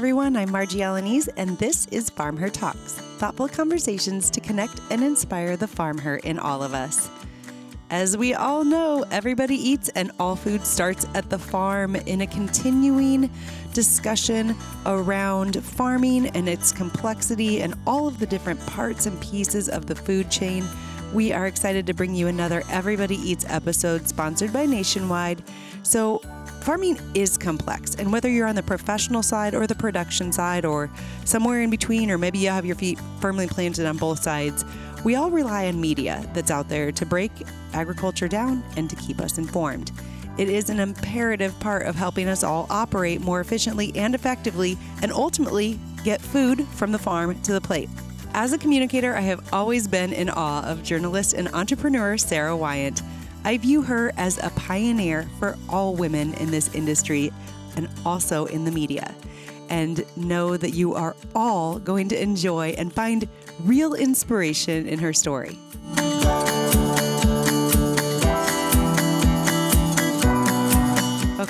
everyone. I'm Margie Alaniz, and this is Farm Her Talks thoughtful conversations to connect and inspire the farm her in all of us. As we all know, everybody eats, and all food starts at the farm in a continuing discussion around farming and its complexity and all of the different parts and pieces of the food chain. We are excited to bring you another Everybody Eats episode sponsored by Nationwide. So, farming is complex, and whether you're on the professional side or the production side, or somewhere in between, or maybe you have your feet firmly planted on both sides, we all rely on media that's out there to break agriculture down and to keep us informed. It is an imperative part of helping us all operate more efficiently and effectively and ultimately get food from the farm to the plate. As a communicator, I have always been in awe of journalist and entrepreneur Sarah Wyant. I view her as a pioneer for all women in this industry and also in the media. And know that you are all going to enjoy and find real inspiration in her story.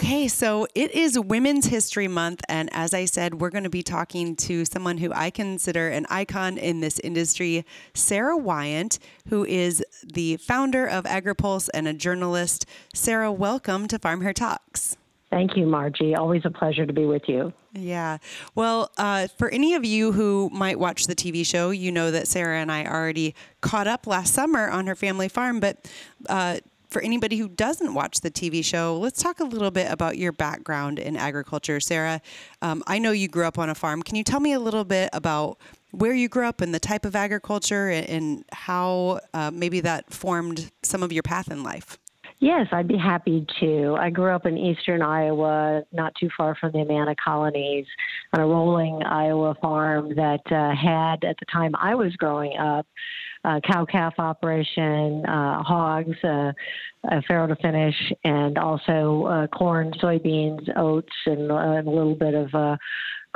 Okay, so it is Women's History Month, and as I said, we're going to be talking to someone who I consider an icon in this industry, Sarah Wyant, who is the founder of AgriPulse and a journalist. Sarah, welcome to Farm Her Talks. Thank you, Margie. Always a pleasure to be with you. Yeah. Well, uh, for any of you who might watch the TV show, you know that Sarah and I already caught up last summer on her family farm. But uh, for anybody who doesn't watch the TV show, let's talk a little bit about your background in agriculture. Sarah, um, I know you grew up on a farm. Can you tell me a little bit about where you grew up and the type of agriculture and, and how uh, maybe that formed some of your path in life? Yes, I'd be happy to. I grew up in eastern Iowa, not too far from the Amana colonies, on a rolling Iowa farm that uh, had, at the time I was growing up, uh, cow calf operation, uh, hogs, uh, farrow to finish, and also uh, corn, soybeans, oats, and, uh, and a little bit of uh,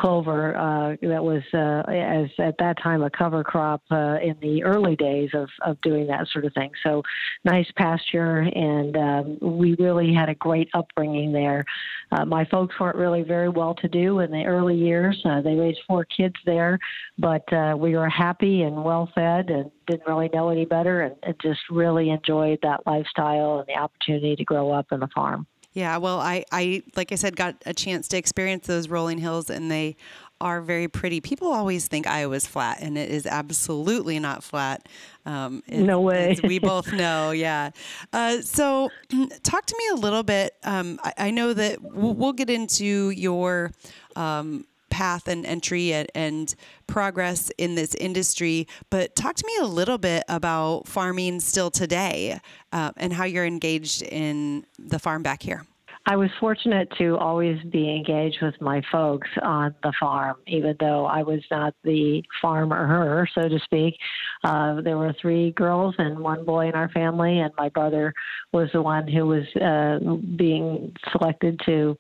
clover uh, that was uh, as at that time a cover crop uh, in the early days of, of doing that sort of thing. So nice pasture, and um, we really had a great upbringing there. Uh, my folks weren't really very well to do in the early years. Uh, they raised four kids there, but uh, we were happy and well fed and didn't really know any better and, and just really enjoyed that lifestyle and the opportunity to grow up in the farm. Yeah, well, I, I like I said, got a chance to experience those rolling hills, and they are very pretty. People always think Iowa's flat, and it is absolutely not flat. Um, no way. we both know, yeah. Uh, so, talk to me a little bit. Um, I, I, know that we'll, we'll, get into your. Um, path and entry and, and, progress in this industry. But talk to me a little bit about farming still today uh, and how you're engaged in the farm back here. I was fortunate to always be engaged with my folks on the farm, even though I was not the farmer, so to speak. Uh, there were three girls and one boy in our family, and my brother was the one who was uh, being selected to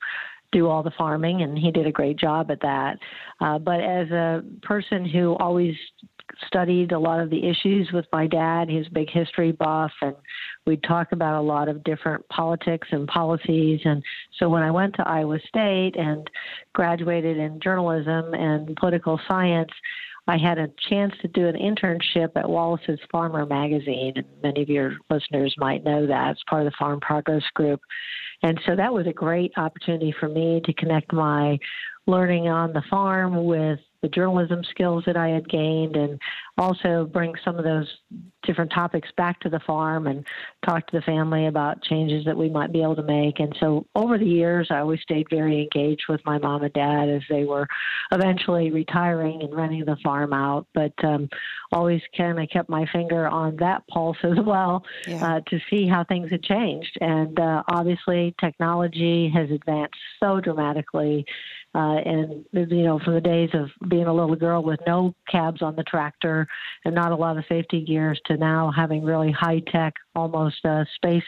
do all the farming, and he did a great job at that. Uh, but as a person who always studied a lot of the issues with my dad, he's a big history buff, and we'd talk about a lot of different politics and policies. And so when I went to Iowa State and graduated in journalism and political science, I had a chance to do an internship at Wallaces Farmer Magazine. And many of your listeners might know that. It's part of the Farm Progress Group. And so that was a great opportunity for me to connect my learning on the farm with the journalism skills that I had gained and also bring some of those different topics back to the farm and talk to the family about changes that we might be able to make. And so over the years, I always stayed very engaged with my mom and dad as they were eventually retiring and renting the farm out, but um, always kind of kept my finger on that pulse as well yeah. uh, to see how things had changed. And uh, obviously, technology has advanced so dramatically uh, and you know, from the days of being a little girl with no cabs on the tractor and not a lot of safety gears to now having really high tech, almost uh, space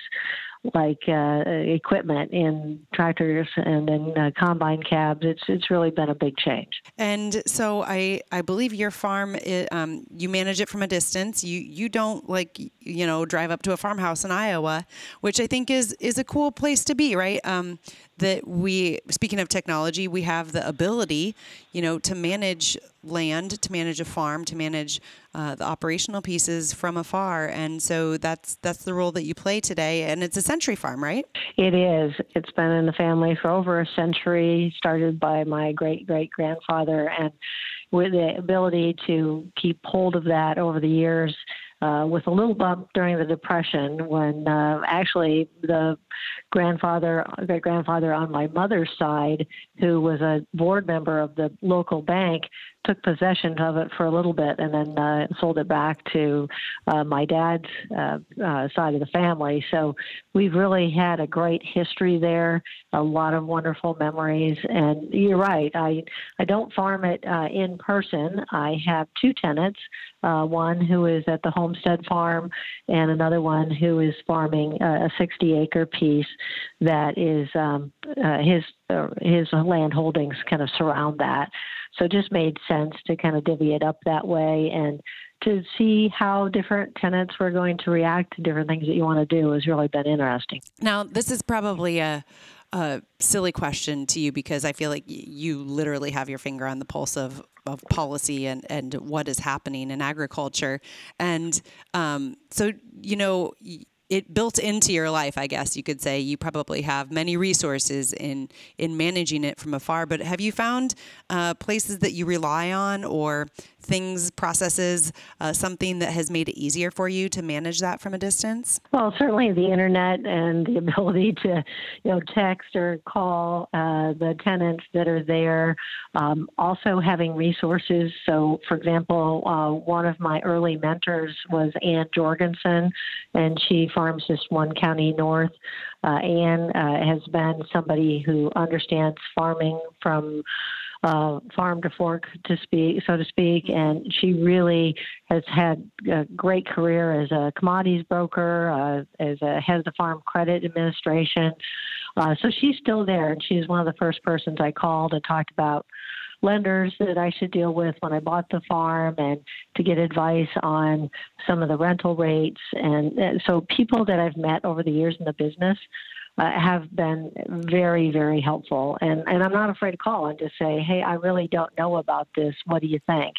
like uh, equipment in tractors and then uh, combine cabs. It's it's really been a big change. And so I I believe your farm it, um, you manage it from a distance. You you don't like you know drive up to a farmhouse in Iowa, which I think is is a cool place to be, right? Um, that we speaking of technology we have the ability you know to manage land to manage a farm to manage uh, the operational pieces from afar. And so that's that's the role that you play today. And it's a century farm right? It is. It's been in the family for over a century started by my great great grandfather. And with the ability to keep hold of that over the years uh, with a little bump during the Depression when uh, actually the grandfather, great grandfather on my mother's side, who was a board member of the local bank, took possession of it for a little bit and then uh, sold it back to uh, my dad's uh, uh, side of the family. So we've really had a great history there, a lot of wonderful memories. And you're right, I I don't farm it uh, in person. I have two tenants, uh, one who is at the homestead farm, and another one who is farming a 60 acre piece that is um, his his land holdings kind of surround that. So it just made sense to kind of divvy it up that way and to see how different tenants were going to react to different things that you want to do has really been interesting. Now, this is probably a, a silly question to you because I feel like you literally have your finger on the pulse of, of policy and, and what is happening in agriculture. And um, so, you know, it built into your life, I guess you could say. You probably have many resources in in managing it from afar. But have you found uh, places that you rely on, or things, processes, uh, something that has made it easier for you to manage that from a distance? Well, certainly the internet and the ability to, you know, text or call uh, the tenants that are there. Um, also having resources. So, for example, uh, one of my early mentors was Ann Jorgensen, and she farms just one county north. Uh, Ann uh, has been somebody who understands farming from uh, farm to fork to speak, so to speak, and she really has had a great career as a commodities broker, uh, as a head of the Farm Credit Administration. Uh, so she's still there, and she's one of the first persons I called and talked about lenders that I should deal with when I bought the farm and to get advice on some of the rental rates. And uh, so people that I've met over the years in the business uh, have been very, very helpful. And, and I'm not afraid to call and just say, hey, I really don't know about this. What do you think?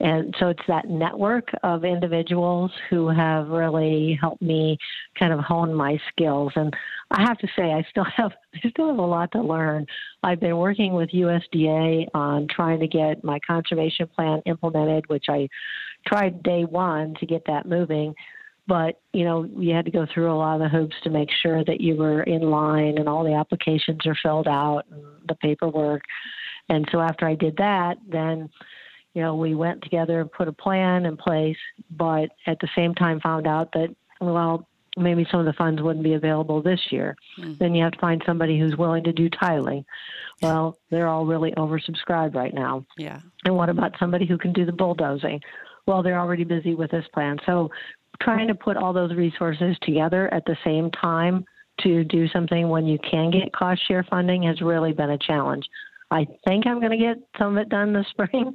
And so it's that network of individuals who have really helped me kind of hone my skills. And I have to say, I still have I still have a lot to learn. I've been working with USDA on trying to get my conservation plan implemented, which I tried day one to get that moving but you know you had to go through a lot of the hoops to make sure that you were in line and all the applications are filled out and the paperwork. And so after i did that then you know we went together and put a plan in place but at the same time found out that well maybe some of the funds wouldn't be available this year. Mm. then you have to find somebody who's willing to do tiling. Well they're all really oversubscribed right now. Yeah. And what about somebody who can do the bulldozing? Well, they're already busy with this plan. So trying to put all those resources together at the same time to do something when you can get cost share funding has really been a challenge. I think I'm going to get some of it done this spring,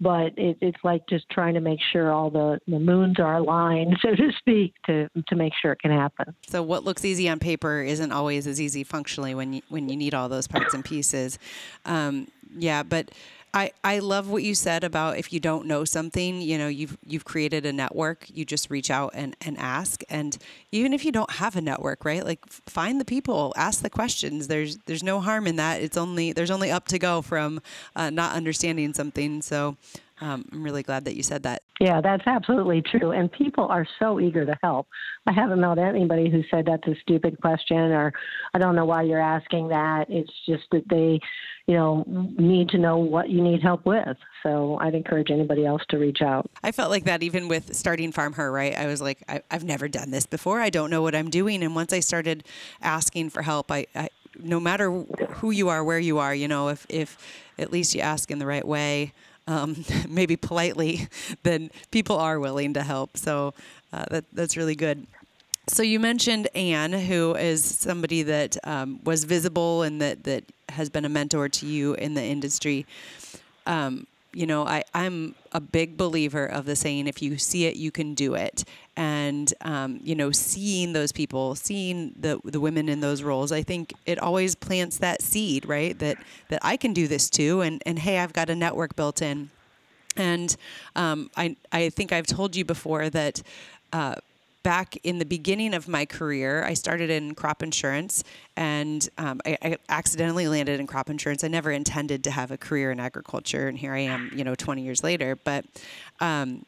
but it, it's like just trying to make sure all the, the moons are aligned, so to speak, to to make sure it can happen. So what looks easy on paper isn't always as easy functionally when you when you need all those parts and pieces. Um, yeah, but I, I love what you said about if you don't know something, you know, you've you've created a network, you just reach out and, and ask. And even if you don't have a network, right? Like find the people, ask the questions. There's there's no harm in that. It's only there's only up to go from uh, not understanding something. So um, I'm really glad that you said that. Yeah, that's absolutely true. And people are so eager to help. I haven't met anybody who said that's a stupid question or I don't know why you're asking that. It's just that they, you know, need to know what you need help with. So I'd encourage anybody else to reach out. I felt like that even with starting Farm Her, right? I was like, I, have never done this before. I don't know what I'm doing. And once I started asking for help, I, I no matter who you are, where you are, you know, if, if at least you ask in the right way, um, maybe politely, then people are willing to help. So uh, that, that's really good. So you mentioned Ann, who is somebody that um, was visible and that that has been a mentor to you in the industry. Um, you know, I, I'm a big believer of the saying, if you see it, you can do it. And, um, you know, seeing those people, seeing the, the women in those roles, I think it always plants that seed, right? That, that I can do this too. And, and hey, I've got a network built in. And um, I, I think I've told you before that uh, back in the beginning of my career, I started in crop insurance and um, I, I, accidentally landed in crop insurance. I never intended to have a career in agriculture, and here I am, you know, 20 years later. But um,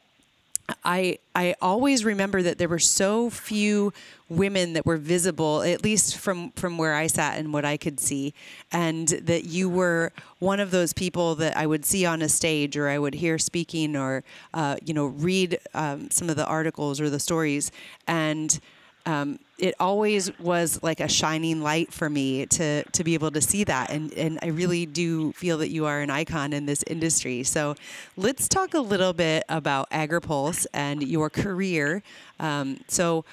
I I always remember that there were so few women that were visible, at least from from where I sat and what I could see, and that you were one of those people that I would see on a stage or I would hear speaking or uh, you know read um, some of the articles or the stories, and um, it always was like a shining light for me to to be able to see that and and I really do feel that you are an icon in this industry. So let's talk a little bit about AgriPulse and your career. Um, so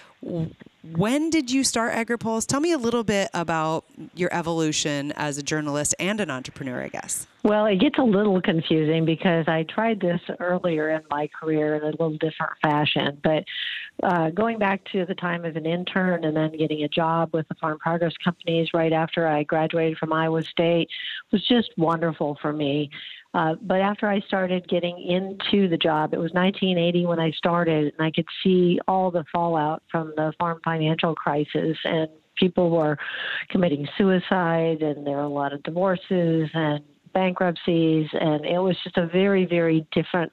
when did you start AgriPulse? Tell me a little bit about your evolution as a journalist and an entrepreneur, I guess. Well, it gets a little confusing because I tried this earlier in my career in a little different fashion. But uh, going back to the time as an intern and then getting a job with the Farm Progress companies right after I graduated from Iowa State was just wonderful for me. Uh, but after I started getting into the job, it was 1980 when I started, and I could see all the fallout from the farm financial crisis, and people were committing suicide, and there were a lot of divorces and bankruptcies, and it was just a very, very different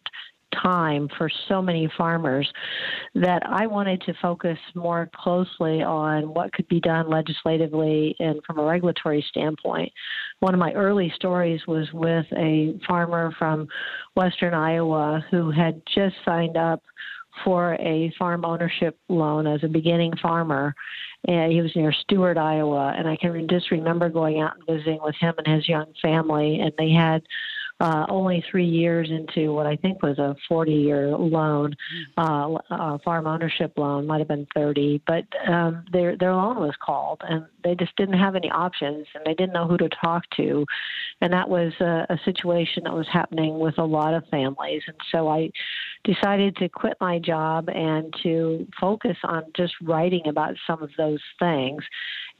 time for so many farmers that I wanted to focus more closely on what could be done legislatively and from a regulatory standpoint. One of my early stories was with a farmer from western Iowa who had just signed up for a farm ownership loan as a beginning farmer. And he was near Stuart, Iowa. And I can just remember going out and visiting with him and his young family. And they had uh, only three years into what I think was a 40 year loan, uh, uh, farm ownership loan, might have been 30, but um, their, their loan was called and they just didn't have any options and they didn't know who to talk to. And that was a, a situation that was happening with a lot of families. And so I decided to quit my job and to focus on just writing about some of those things.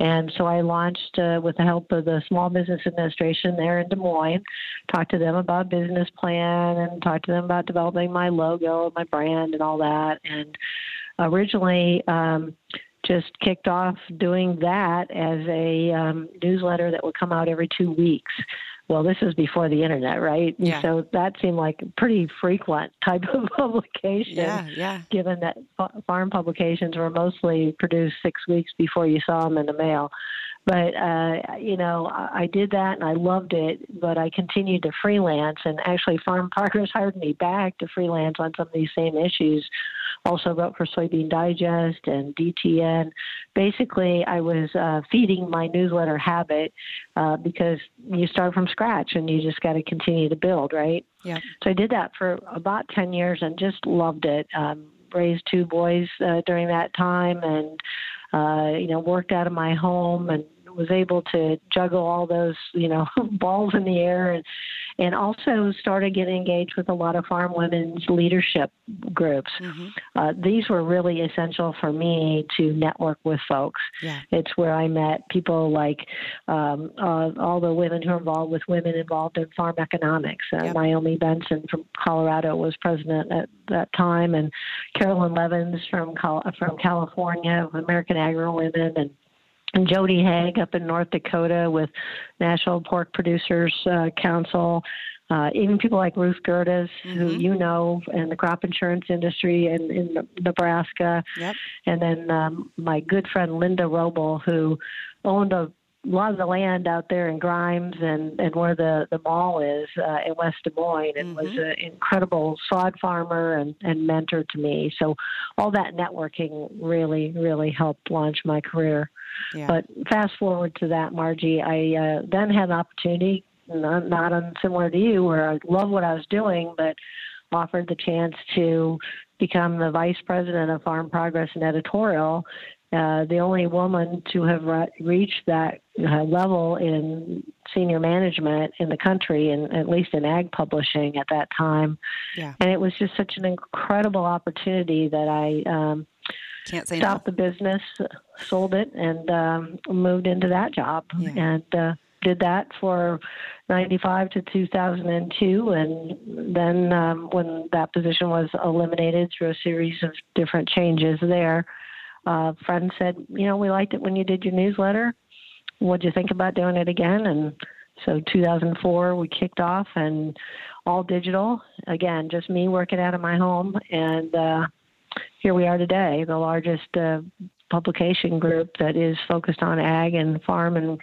And so I launched uh, with the help of the Small Business Administration there in Des Moines, talked to them about business plan and talked to them about developing my logo, my brand, and all that. And originally, um, just kicked off doing that as a um, newsletter that would come out every two weeks well, this is before the internet, right? Yeah. So that seemed like a pretty frequent type of publication. Yeah, yeah. Given that farm publications were mostly produced six weeks before you saw them in the mail. But, uh, you know, I, I did that and I loved it, but I continued to freelance. And actually, Farm Progress hired me back to freelance on some of these same issues. Also wrote for Soybean Digest and DTN. Basically, I was uh, feeding my newsletter habit uh, because you start from scratch and you just got to continue to build, right? Yeah. So I did that for about 10 years and just loved it. Um, raised two boys uh, during that time and uh, you know, worked out of my home and was able to juggle all those, you know, balls in the air and and also started getting engaged with a lot of farm women's leadership groups. Mm-hmm. Uh, these were really essential for me to network with folks. Yeah. It's where I met people like um, uh, all the women who are involved with women involved in farm economics. Uh, yep. Naomi Benson from Colorado was president at that time, and Carolyn Levins from from California, American Agro Women, and Jody Haag up in North Dakota with National Pork Producers uh, Council. Uh, even people like Ruth Gerdes, mm-hmm. who you know in the crop insurance industry in, in Nebraska. Yep. And then um, my good friend Linda Roble, who owned a lot of the land out there in Grimes and, and where the, the mall is uh, in West Des Moines and mm-hmm. was an incredible sod farmer and, and mentor to me. So all that networking really, really helped launch my career. Yeah. But fast forward to that, Margie, I uh, then had an opportunity, not, not similar to you, where I love what I was doing, but offered the chance to become the vice president of Farm Progress and Editorial uh, the only woman to have re- reached that uh, level in senior management in the country, and at least in ag publishing at that time. Yeah. And it was just such an incredible opportunity that I um, can't say stopped no. the business, sold it, and um, moved into that job. Yeah. And uh, did that for 95 to 2002 and then um, when that position was eliminated through a series of different changes there uh, friend said you know we liked it when you did your newsletter. What'd you think about doing it again? And so 2004 we kicked off and all digital. Again just me working out of my home. And uh, here we are today the largest uh, publication group that is focused on ag and farm and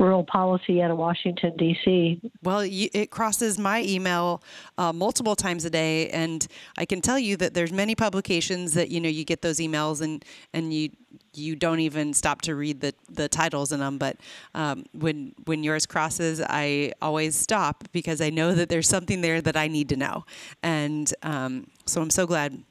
rural policy out of Washington, D.C. Well, it crosses my email uh, multiple times a day, and I can tell you that there's many publications that you know you get those emails and and you you don't even stop to read the, the titles in them. But um, when when yours crosses, I always stop because I know that there's something there that I need to know, and um, so I'm so glad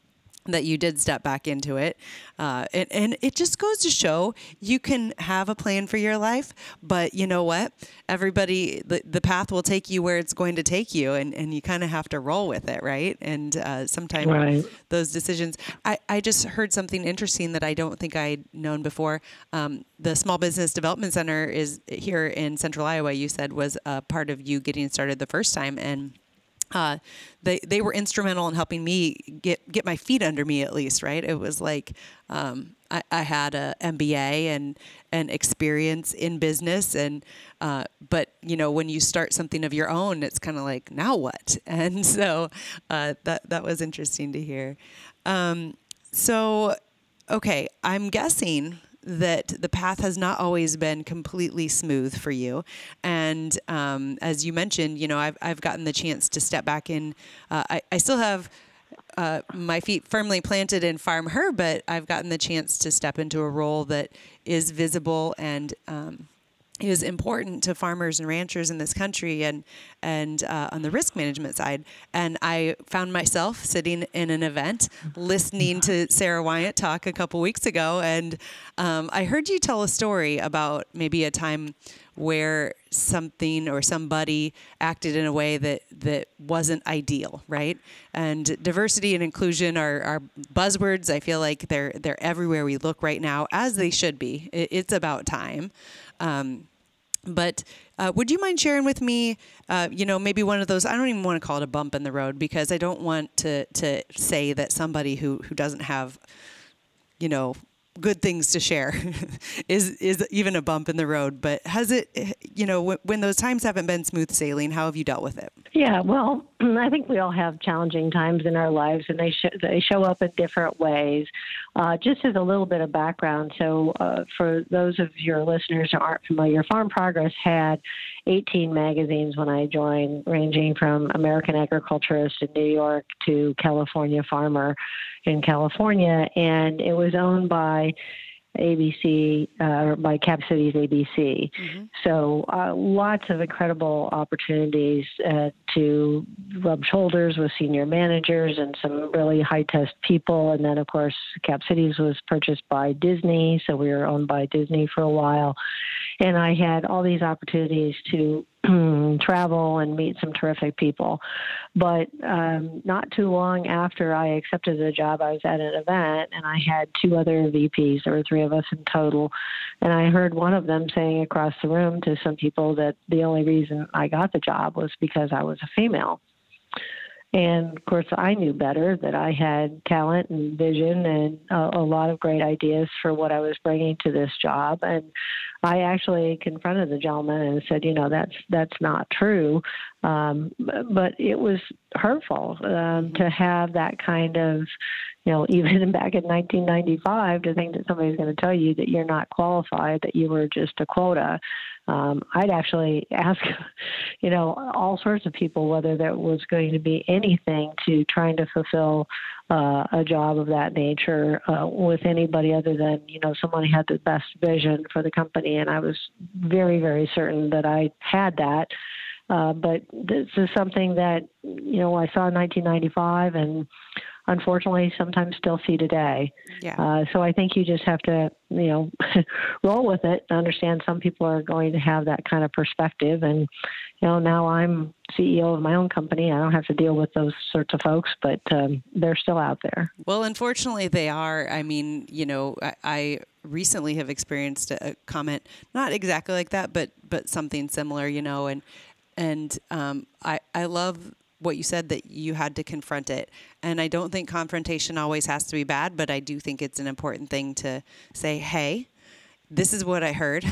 that you did step back into it. Uh, and, and it just goes to show you can have a plan for your life, but you know what? Everybody, the, the path will take you where it's going to take you, and, and you kind of have to roll with it, right? And uh, sometimes right. those decisions. I, I just heard something interesting that I don't think I'd known before. Um, the Small Business Development Center is here in central Iowa, you said was a part of you getting started the first time. And uh, they they were instrumental in helping me get get my feet under me at least right? It was like um, I, I, had a MBA and and experience in business and uh, but you know when you start something of your own it's kind of like now what? And so uh, that that was interesting to hear. Um, so okay I'm guessing that the path has not always been completely smooth for you. And um, as you mentioned, you know, I've, I've gotten the chance to step back in. Uh, I, I still have uh, my feet firmly planted in Farm Her, but I've gotten the chance to step into a role that is visible and um, is important to farmers and ranchers in this country and and uh, on the risk management side. And I found myself sitting in an event listening to Sarah Wyant talk a couple weeks ago, and um, I heard you tell a story about maybe a time where something or somebody acted in a way that that wasn't ideal, right? And diversity and inclusion are, are buzzwords. I feel like they're they're everywhere we look right now, as they should be. It, it's about time. Um, but uh, would you mind sharing with me, uh, you know, maybe one of those? I don't even want to call it a bump in the road because I don't want to to say that somebody who who doesn't have, you know, good things to share is is even a bump in the road but has it you know when those times haven't been smooth sailing how have you dealt with it? Yeah well i think we all have challenging times in our lives and they sh- they show up in different ways. Uh, just as a little bit of background so uh, for those of your listeners who aren't familiar farm progress had 18 magazines when i joined ranging from american agriculturist in new york to california farmer in California, and it was owned by ABC, uh, by Cap Cities ABC. Mm-hmm. So uh, lots of incredible opportunities uh, to rub shoulders with senior managers and some really high test people. And then, of course, Cap Cities was purchased by Disney, so we were owned by Disney for a while. And I had all these opportunities to travel and meet some terrific people. But um, not too long after I accepted the job, I was at an event and I had two other VPs. There were three of us in total. And I heard one of them saying across the room to some people that the only reason I got the job was because I was a female. And of course, I knew better that I had talent and vision and a, a, lot of great ideas for what I was bringing to this job. And I actually confronted the gentleman and said, you know, that's that's not true. Um, but it was hurtful um, to have that kind of, you know, even back in 1995, to think that somebody's going to tell you that you're not qualified, that you were just a quota um, I'd actually ask, you know, all sorts of people whether there was going to be anything to trying to fulfill uh, a job of that nature uh, with anybody other than, you know, someone who had the best vision for the company. And I was very, very certain that I had that. Uh, but this is something that, you know, I saw in 1995 and unfortunately sometimes still see today. Yeah. Uh, so I think you just have to, you know, roll with it. And Understand some people are going to have that kind of perspective, and you know, now I'm CEO of my own company. I don't have to deal with those sorts of folks, but um, they're still out there. Well, unfortunately, they are. I mean, you know, I, I recently have experienced a comment, not exactly like that, but but something similar. You know, and and um, I I love what you said that you had to confront it. And I don't think confrontation always has to be bad, but I do think it's an important thing to say, hey, this is what I heard.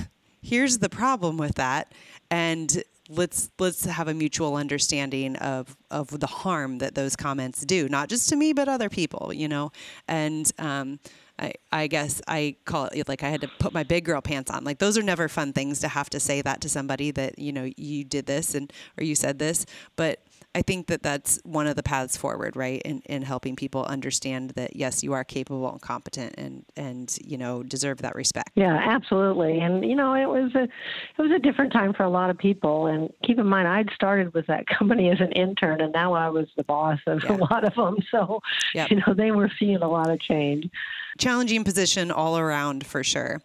Here's the problem with that. And let's let's have a mutual understanding of of the harm that those comments do, not just to me but other people, you know. And um, I, I guess I call it like I had to put my big girl pants on. Like those are never fun things to have to say that to somebody that you know you did this and or you said this, but I think that that's one of the paths forward, right? In, in helping people understand that yes, you are capable and competent, and and you know deserve that respect. Yeah, absolutely. And you know, it was a it was a different time for a lot of people. And keep in mind, I'd started with that company as an intern, and now I was the boss of yeah. a lot of them. So yep. you know, they were seeing a lot of change. Challenging position all around for sure.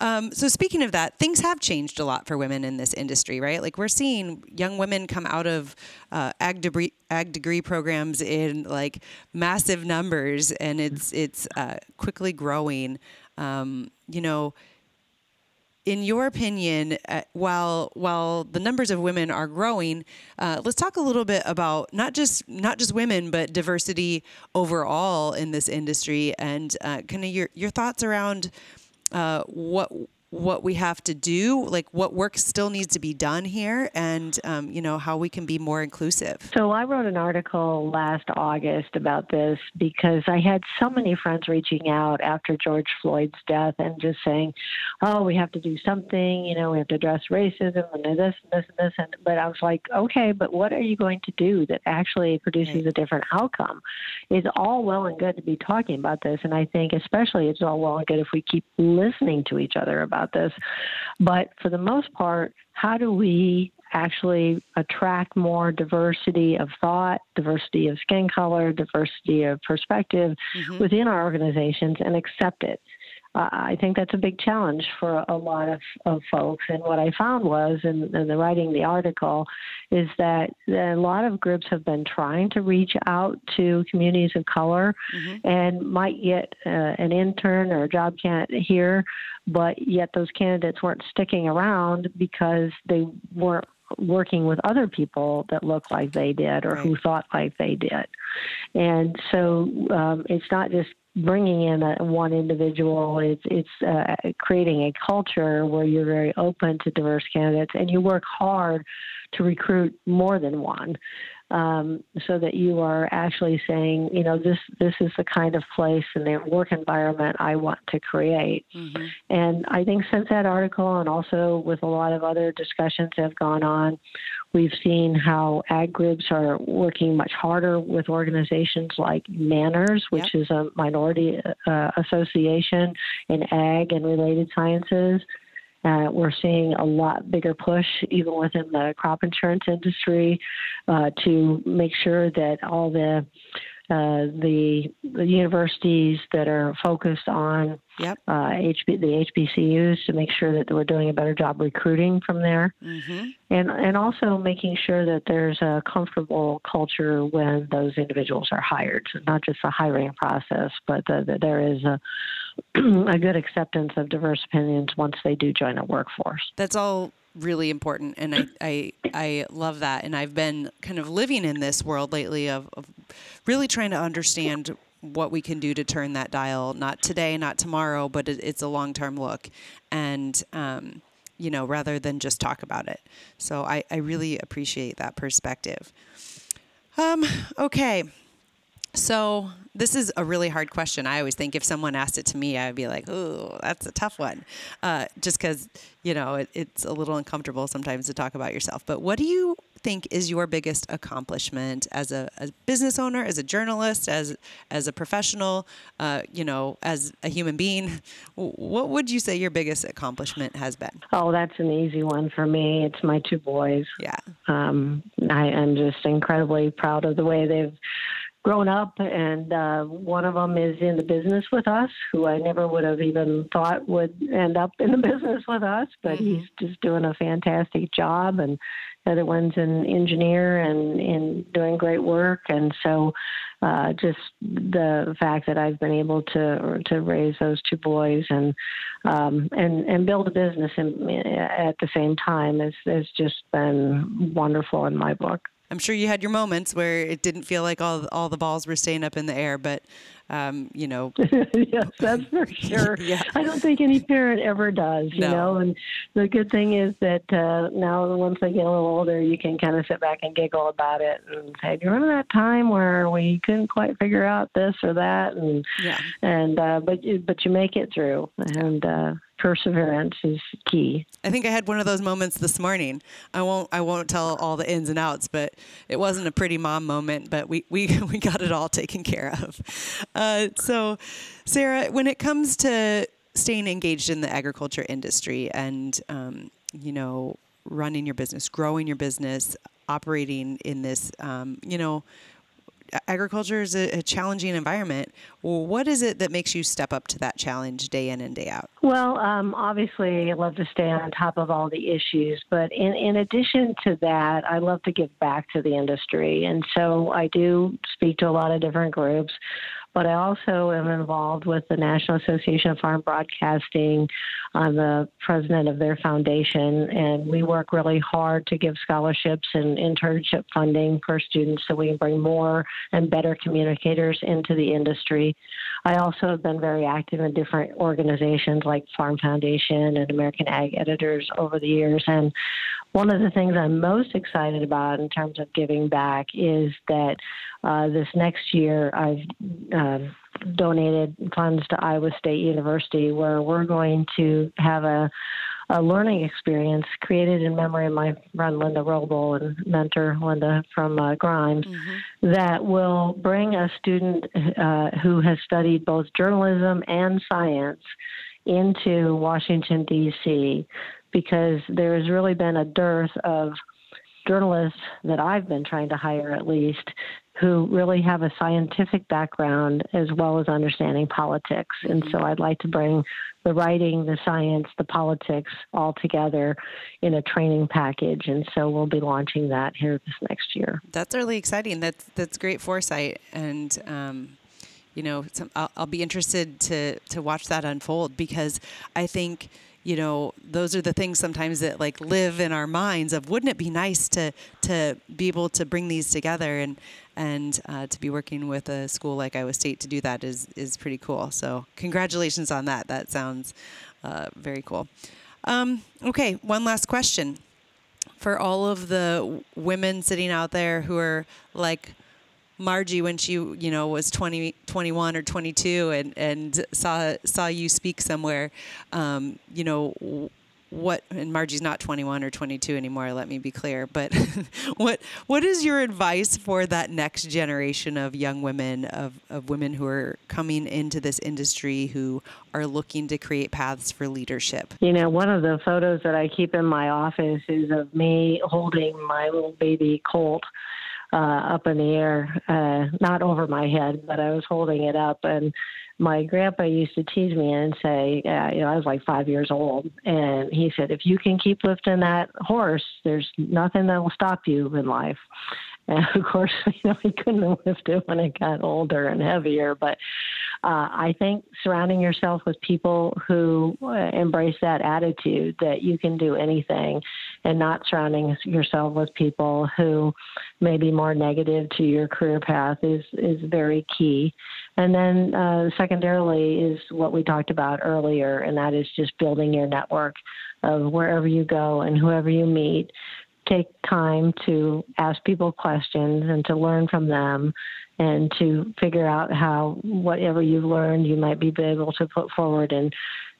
Um, so speaking of that, things have changed a lot for women in this industry, right? Like we're seeing young women come out of uh, ag degree ag degree programs in like massive numbers, and it's it's uh, quickly growing. Um, you know in your opinion, uh, while while the numbers of women are growing, uh, let's talk a little bit about not just not just women, but diversity overall in this industry, and uh, kind of your your thoughts around uh, what what we have to do, like what work still needs to be done here, and um, you know how we can be more inclusive. So I wrote an article last August about this because I had so many friends reaching out after George Floyd's death and just saying, "Oh, we have to do something. You know, we have to address racism and this and this and this." And but I was like, "Okay, but what are you going to do that actually produces a different outcome?" It's all well and good to be talking about this, and I think especially it's all well and good if we keep listening to each other about about this. But for the most part, how do we actually attract more diversity of thought, diversity of skin color, diversity of perspective mm-hmm. within our organizations and accept it? Uh, I think that's a big challenge for a lot of, of folks. And what I found was, in, in the writing the article, is that a lot of groups have been trying to reach out to communities of color mm-hmm. and might get uh, an intern or a job candidate here, but yet those candidates weren't sticking around because they weren't working with other people that look like they did or right. who thought like they did. And so um, it's not just bringing in a, one individual. It's it's uh, creating a culture where you're very open to diverse candidates and you work hard to recruit more than one um, so that you are actually saying, you know, this this is the kind of place and the work environment I want to create. Mm-hmm. And I think since that article, and also with a lot of other discussions that have gone on, we've seen how ag groups are working much harder with organizations like MANRRS, which yep. is a minority uh, association in ag and related sciences. Uh, we're seeing a lot bigger push, even within the crop insurance industry, uh, to make sure that all the uh, the, the universities that are focused on yep. uh, HB, the HBCUs to make sure that we're doing a better job recruiting from there, mm-hmm. and and also making sure that there's a comfortable culture when those individuals are hired. So not just the hiring process, but that there is a a good acceptance of diverse opinions once they do join a workforce. That's all really important and I, I I love that. And I've been kind of living in this world lately of, of really trying to understand what we can do to turn that dial not today not tomorrow but it, it's a long-term look. And um, you know rather than just talk about it. So I, I really appreciate that perspective. Um, okay so this is a really hard question. I always think if someone asked it to me, I'd be like, "Oh, that's a tough one," uh, just because you know it, it's a little uncomfortable sometimes to talk about yourself. But what do you think is your biggest accomplishment as a, a business owner, as a journalist, as as a professional, uh, you know, as a human being? What would you say your biggest accomplishment has been? Oh, that's an easy one for me. It's my two boys. Yeah. Um, I am just incredibly proud of the way they've grown up, and uh, one of them is in the business with us, who I never would have even thought would end up in the business with us, but mm-hmm. he's just doing a fantastic job, and the other one's an engineer and in doing great work, and so uh, just the fact that I've been able to to raise those two boys and um, and and build a business in, at the same time has has just been wonderful in my book. I'm sure you had your moments where it didn't feel like all all the balls were staying up in the air, but um, you know. yes, that's for sure. yeah. I don't think any parent ever does, you no. know. And the good thing is that uh, now, once they get a little older, you can kind of sit back and giggle about it and say, "Do you remember that time where we couldn't quite figure out this or that?" And yeah. and uh, but you, but you make it through, and uh, perseverance is key. I think I had one of those moments this morning. I won't I won't tell all the ins and outs, but it wasn't a pretty mom moment, but we we, we got it all taken care of. Uh, so, Sarah, when it comes to staying engaged in the agriculture industry and um, you know running your business, growing your business, operating in this, um, you know agriculture is a, a, challenging environment. What is it that makes you step up to that challenge day in and day out? Well, um, obviously, I love to stay on top of all the issues, but in, in addition to that, I love to give back to the industry. And so I do speak to a lot of different groups but I also am involved with the National Association of Farm Broadcasting. I'm the president of their foundation, and we work really hard to give scholarships and internship funding for students so we can bring more and better communicators into the industry. I also have been very active in different organizations like Farm Foundation and American Ag Editors over the years. And one of the things I'm most excited about in terms of giving back is that uh, this next year I've uh, donated funds to Iowa State University where we're going to have a a learning experience created in memory of my friend Linda Roble and mentor Linda from uh, Grimes mm-hmm. that will bring a student uh, who has studied both journalism and science into Washington, D.C because there has really been a dearth of journalists that I've been trying to hire at least who really have a scientific background as well as understanding politics. And so I'd like to bring the writing, the science, the politics all together in a training package. And so we'll be launching that here this next year. That's really exciting. That's that's great foresight and um, you know, some, I'll, I'll be interested to to watch that unfold because I think you know those are the things sometimes that like live in our minds of wouldn't it be nice to to be able to bring these together and and uh, to be working with a school like Iowa State to do that is is pretty cool. So congratulations on that. That sounds uh, very cool. Um, okay, one last question for all of the women sitting out there who are like Margie when she you know was 20, 21 or 22 and and saw saw you speak somewhere um, you know what and Margie's not 21 or 22 anymore let me be clear but what what is your advice for that next generation of young women of, of women who are coming into this industry who are looking to create paths for leadership? You know one of the photos that I keep in my office is of me holding my little baby colt uh, up in the air, uh, not over my head, but I was holding it up. And my grandpa used to tease me and say, uh, you know, I was like five years old, and he said, if you can keep lifting that horse, there's nothing that will stop you in life. And of course, you know, he couldn't lift it when it got older and heavier. But uh, I think surrounding yourself with people who uh, embrace that attitude that you can do anything and not surrounding yourself with people who may be more negative to your career path is, is very key. And then uh, secondarily is what we talked about earlier, and that is just building your network of wherever you go and whoever you meet take time to ask people questions and to learn from them and to figure out how whatever you've learned you might be able to put forward in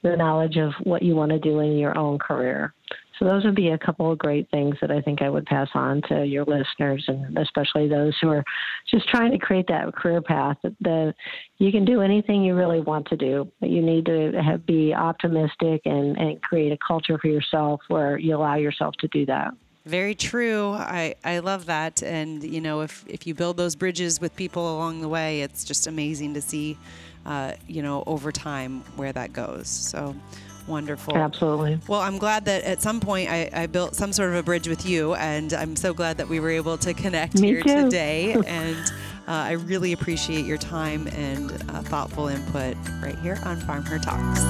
the knowledge of what you want to do in your own career. So those would be a couple of great things that I think I would pass on to your listeners, and especially those who are just trying to create that career path. That you can do anything you really want to do, but you need to have, be optimistic and, and create a culture for yourself where you allow yourself to do that. Very true. I, I love that. And, you know, if, if you build those bridges with people along the way, it's just amazing to see, uh, you know, over time where that goes. So wonderful. Absolutely. Well, I'm glad that at some point I, I built some sort of a bridge with you. And I'm so glad that we were able to connect Me here too. today. and uh, I really appreciate your time and uh, thoughtful input right here on Farm Her Talks.